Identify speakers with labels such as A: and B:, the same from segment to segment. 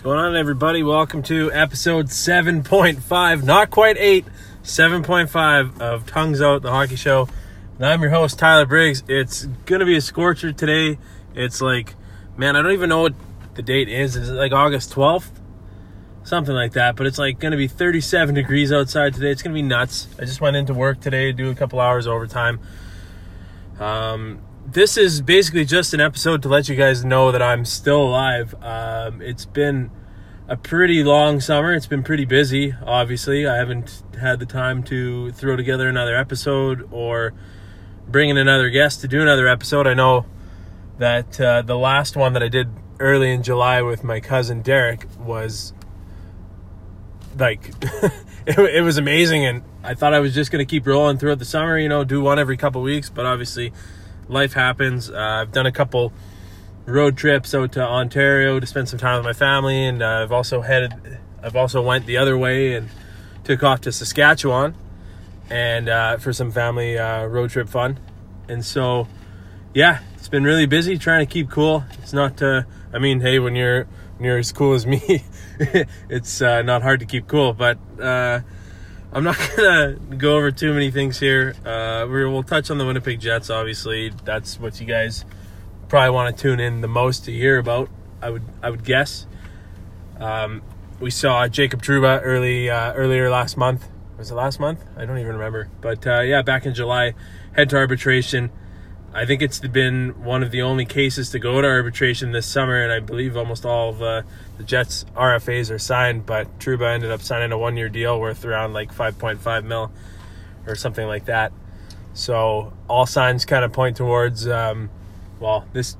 A: What's going on, everybody? Welcome to episode 7.5, not quite 8, 7.5 of Tongues Out, the hockey show. And I'm your host, Tyler Briggs. It's going to be a scorcher today. It's like, man, I don't even know what the date is. Is it like August 12th? Something like that. But it's like going to be 37 degrees outside today. It's going to be nuts. I just went into work today, to do a couple hours overtime. Um, this is basically just an episode to let you guys know that I'm still alive. Um, it's been a pretty long summer. It's been pretty busy, obviously. I haven't had the time to throw together another episode or bring in another guest to do another episode. I know that uh, the last one that I did early in July with my cousin Derek was like it, it was amazing and I thought I was just going to keep rolling throughout the summer, you know, do one every couple weeks, but obviously life happens. Uh, I've done a couple road trips out to Ontario to spend some time with my family, and uh, I've also headed, I've also went the other way and took off to Saskatchewan, and uh, for some family uh, road trip fun. And so, yeah, it's been really busy trying to keep cool. It's not, uh, I mean, hey, when you're when you're as cool as me, it's uh, not hard to keep cool, but I'm not gonna go over too many things here. Uh, we'll touch on the Winnipeg Jets. Obviously, that's what you guys probably want to tune in the most to hear about. I would I would guess. Um, we saw Jacob Trouba early uh, earlier last month. Was it last month? I don't even remember. But uh, yeah, back in July, head to arbitration. I think it's been one of the only cases to go to arbitration this summer, and I believe almost all of uh, the Jets RFAs are signed. But Trouba ended up signing a one-year deal worth around like 5.5 mil or something like that. So all signs kind of point towards, um, well, this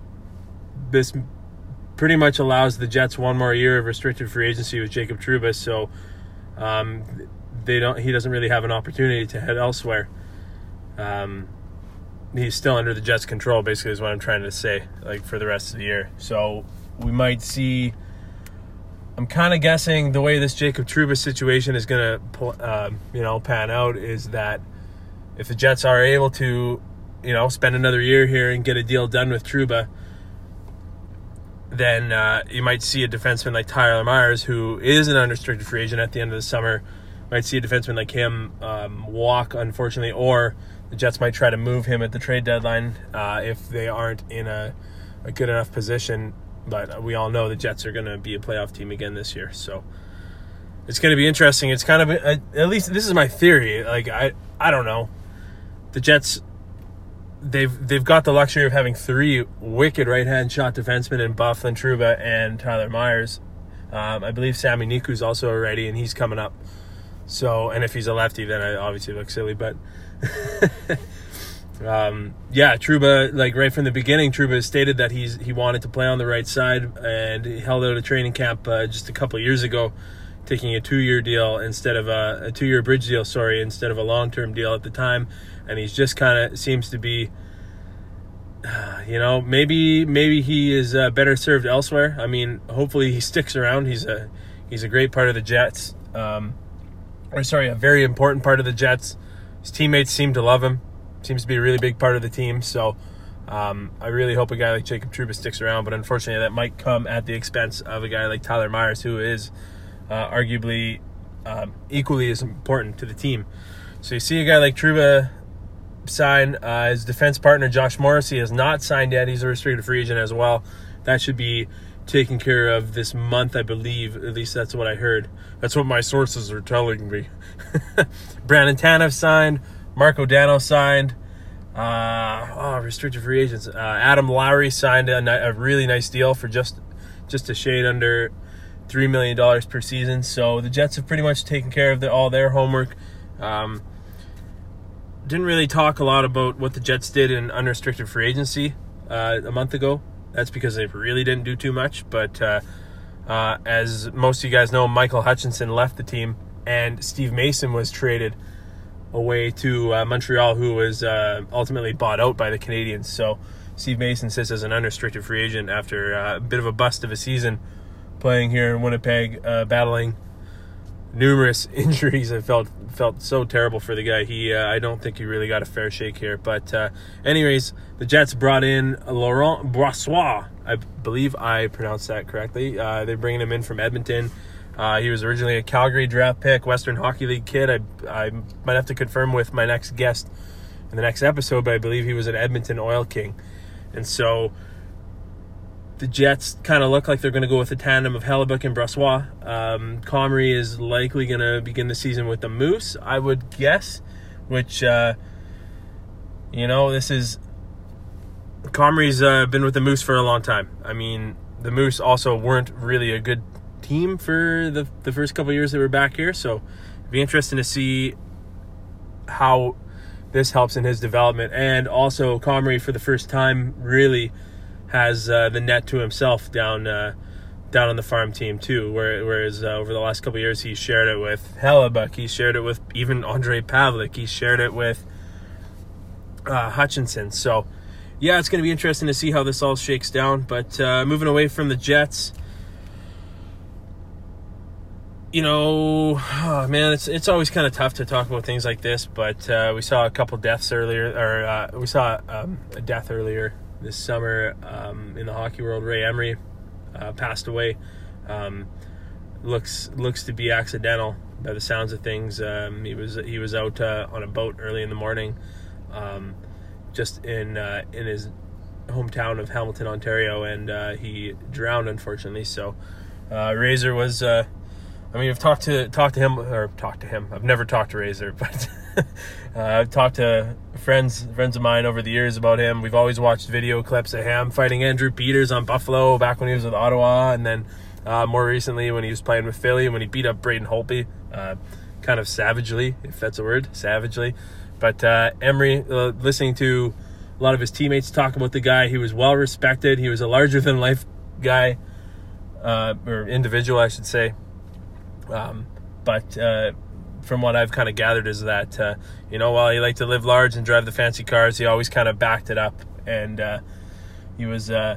A: this pretty much allows the Jets one more year of restricted free agency with Jacob Trouba. So um, they don't. He doesn't really have an opportunity to head elsewhere. Um, he's still under the Jets' control. Basically, is what I'm trying to say. Like for the rest of the year, so we might see. I'm kind of guessing the way this Jacob Trouba situation is going to, uh, you know, pan out is that if the Jets are able to, you know, spend another year here and get a deal done with Trouba, then uh, you might see a defenseman like Tyler Myers, who is an unrestricted free agent at the end of the summer, might see a defenseman like him um, walk, unfortunately, or the Jets might try to move him at the trade deadline uh, if they aren't in a, a, good enough position. But we all know the Jets are going to be a playoff team again this year, so it's going to be interesting. It's kind of a, at least this is my theory. Like I, I don't know, the Jets. They've they've got the luxury of having three wicked right hand shot defensemen in Byfuglien Trouba and Tyler Myers. Um, I believe Sami Niku's also already, and he's coming up. So, and if he's a lefty, then I obviously look silly. But um, yeah, Trouba, like right from the beginning, Trouba stated that he's he wanted to play on the right side, and he held out a training camp uh, just a couple years ago, taking a two-year deal instead of a, a two-year bridge deal. Sorry, instead of a long-term deal at the time, and he's just kind of seems to be. You know, maybe maybe he is uh, better served elsewhere. I mean, hopefully he sticks around. He's a he's a great part of the Jets. Um, or sorry, a very important part of the Jets. His teammates seem to love him. Seems to be a really big part of the team. So um, I really hope a guy like Jacob Trouba sticks around. But unfortunately, that might come at the expense of a guy like Tyler Myers, who is uh, arguably um, equally as important to the team. So you see a guy like Trouba sign. Uh, his defense partner Josh Morrissey has not signed yet. He's a restricted free agent as well. That should be taken care of this month, I believe. At least that's what I heard. That's what my sources are telling me. Brandon Tanev signed. Marco Dano signed. Uh, oh, restricted free agents. Uh, Adam Lowry signed a, a, really nice deal for just just a shade under three million dollars per season. So the Jets have pretty much taken care of the, all their homework. Um, didn't really talk a lot about what the Jets did in unrestricted free agency uh, a month ago. That's because they really didn't do too much. But uh, uh, as most of you guys know, Michael Hutchinson left the team, and Steve Mason was traded away to uh, Montreal, who was uh, ultimately bought out by the Canadiens. So Steve Mason sits as an unrestricted free agent after uh, a bit of a bust of a season playing here in Winnipeg, uh, battling numerous injuries. I felt felt so terrible for the guy. He uh, I don't think he really got a fair shake here. But uh, anyways, the Jets brought in Laurent Brossoit. I believe I pronounced that correctly. Uh, they're bringing him in from Edmonton. Uh, he was originally a Calgary draft pick, Western Hockey League kid. I I might have to confirm with my next guest in the next episode, but I believe he was an Edmonton Oil King, and so the Jets kind of look like they're going to go with a tandem of Hellebuyck and Brossoit. Um, Comrie is likely going to begin the season with the Moose, I would guess, which, uh, you know, this is. Comrie's uh, been with the Moose for a long time. I mean, the Moose also weren't really a good team for the, the first couple years they were back here, so it'd be interesting to see how this helps in his development. And also, Comrie, for the first time, really has uh, the net to himself down uh, down on the farm team too. Whereas uh, over the last couple years, he shared it with Hellebuyck, he shared it with even Andre Pavelec. he shared it with uh, Hutchinson. So yeah, it's going to be interesting to see how this all shakes down. But uh, moving away from the Jets. You know, oh man, it's it's always kind of tough to talk about things like this. But uh, we saw a couple deaths earlier, or we saw um, a death earlier this summer um, in the hockey world. Ray Emery uh, passed away. Um, looks looks to be accidental by the sounds of things. Um, he was he was out uh, on a boat early in the morning, um, just in uh, in his hometown of Hamilton, Ontario, and uh, he drowned unfortunately. So uh, Razor was. Uh, I mean, I've talked to talked to him or talked to him. I've never talked to Razor, but uh, I've talked to friends friends of mine over the years about him. We've always watched video clips of him fighting Andrew Peters on Buffalo back when he was with Ottawa, and then uh, more recently when he was playing with Philly and when he beat up Braden Holtby, uh, kind of savagely, if that's a word, savagely. But uh, Emery, uh, listening to a lot of his teammates talk about the guy, he was well respected. He was a larger than life guy uh, or individual, I should say. Um, but from what I've kind of gathered is that uh, you know while he liked to live large and drive the fancy cars, he always kind of backed it up, and uh, he was uh,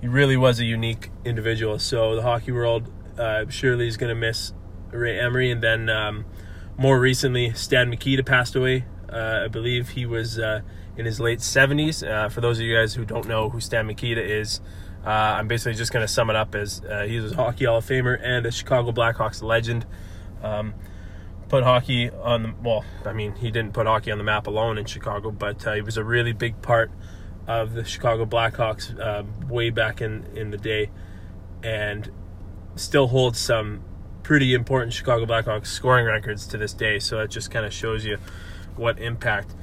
A: he really was a unique individual. So the hockey world uh, surely is going to miss Ray Emery, and then um, more recently Stan Mikita passed away. Uh, I believe he was in his late 70s. for those of you guys who don't know who Stan Mikita is. Uh, I'm basically just going to sum it up as uh, he was a hockey Hall of Famer and a Chicago Blackhawks legend. Um, put hockey on the well, I mean, he didn't put hockey on the map alone in Chicago, but uh, he was a really big part of the Chicago Blackhawks uh, way back in in the day, and still holds some pretty important Chicago Blackhawks scoring records to this day. So it just kind of shows you what impact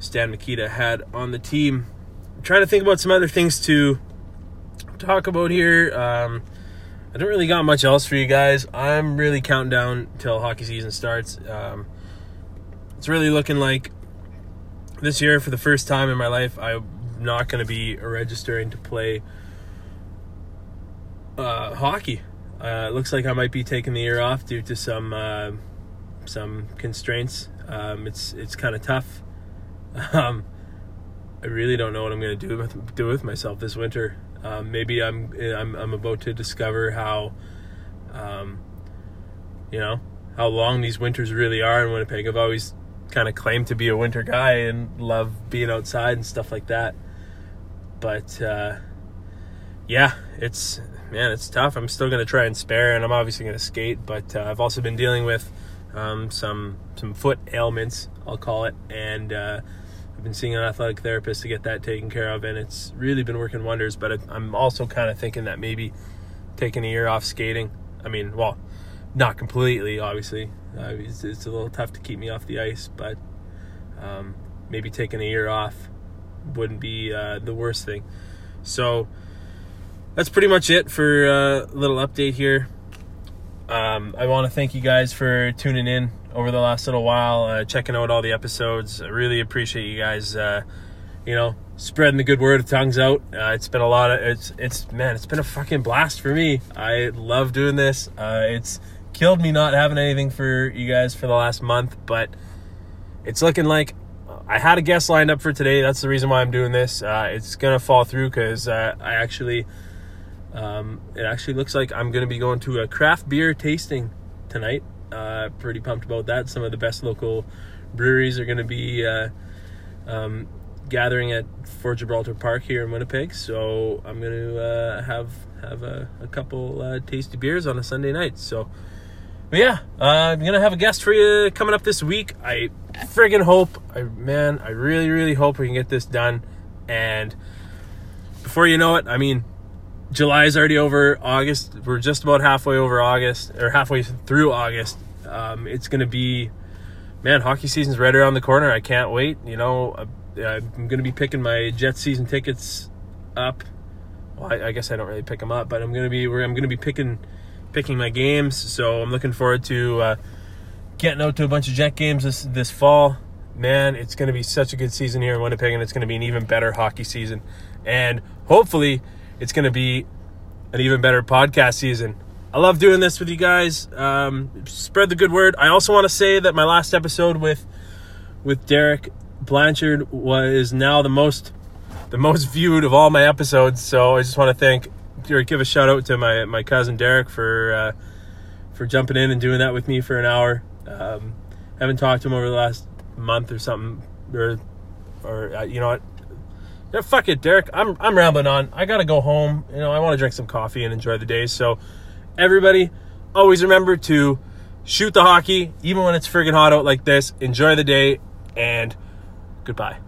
A: Stan Mikita had on the team. I'm trying to think about some other things to talk about here. Um, I don't really got much else for you guys. I'm really counting down till hockey season starts. Um, it's really looking like this year, for the first time in my life, I'm not going to be registering to play uh, hockey. Uh, it looks like I might be taking the year off due to some uh, some constraints. Um, it's it's kind of tough. Um, I really don't know what I'm going to do with do with myself this winter. Um, maybe I'm, I'm I'm about to discover how, um, you know, how long these winters really are in Winnipeg. I've always kind of claimed to be a winter guy and love being outside and stuff like that. But uh, yeah, it's man, it's tough. I'm still gonna try and spare, and I'm obviously gonna skate. But uh, I've also been dealing with um, some some foot ailments, I'll call it, and uh, I've been seeing an athletic therapist to get that taken care of, and it's really been working wonders. But I'm also kind of thinking that maybe taking a year off skating. I mean, well, not completely, obviously. Uh, it's, it's, a little tough to keep me off the ice, but um, maybe taking a year off wouldn't be uh, the worst thing. So that's pretty much it for a uh, little update here. Um, I want to thank you guys for tuning in over the last little while, uh, checking out all the episodes. I really appreciate you guys, uh, you know, spreading the good word of tongues out. Uh, it's been a lot of it's it's man, it's been a fucking blast for me. I love doing this. Uh, it's killed me not having anything for you guys for the last month, but it's looking like I had a guest lined up for today. That's the reason why I'm doing this. Uh, it's gonna fall through because uh, I actually. Um, it actually looks like I'm going to be going to a craft beer tasting tonight uh, pretty pumped about that. Some of the best local breweries are going to be uh, um, gathering at Fort Gibraltar Park here in Winnipeg. So I'm going to uh, have have a, a couple uh, tasty beers on a Sunday night. So, but yeah, uh, I'm gonna have a guest for you coming up this week. I friggin' hope, I man, I really, really hope we can get this done. And before you know it, I mean, July is already over. August, we're just about halfway over August, or halfway through August. Um, it's gonna be, man, hockey season's right around the corner. I can't wait. You know, uh, I'm gonna be picking my Jet season tickets up well, I, I, guess I don't really pick them up, but I'm gonna be I'm gonna be picking picking my games. So I'm looking forward to uh, getting out to a bunch of Jet games this this fall. Man, it's gonna be such a good season here in Winnipeg, and it's gonna be an even better hockey season, and hopefully, it's gonna be an even better podcast season. I love doing this with you guys. Um, spread the good word. I also want to say that my last episode with with Derek Blanchard was now the most the most viewed of all my episodes. So I just want to thank or give a shout out to my my cousin Derek for uh, for jumping in and doing that with me for an hour. Um, haven't talked to him over the last month or something, or or uh, you know what. Yeah, fuck it, Derek. I'm I'm rambling on. I gotta go home. You know, I want to drink some coffee and enjoy the day. So, everybody, always remember to shoot the hockey, even when it's friggin' hot out like this. Enjoy the day, and goodbye.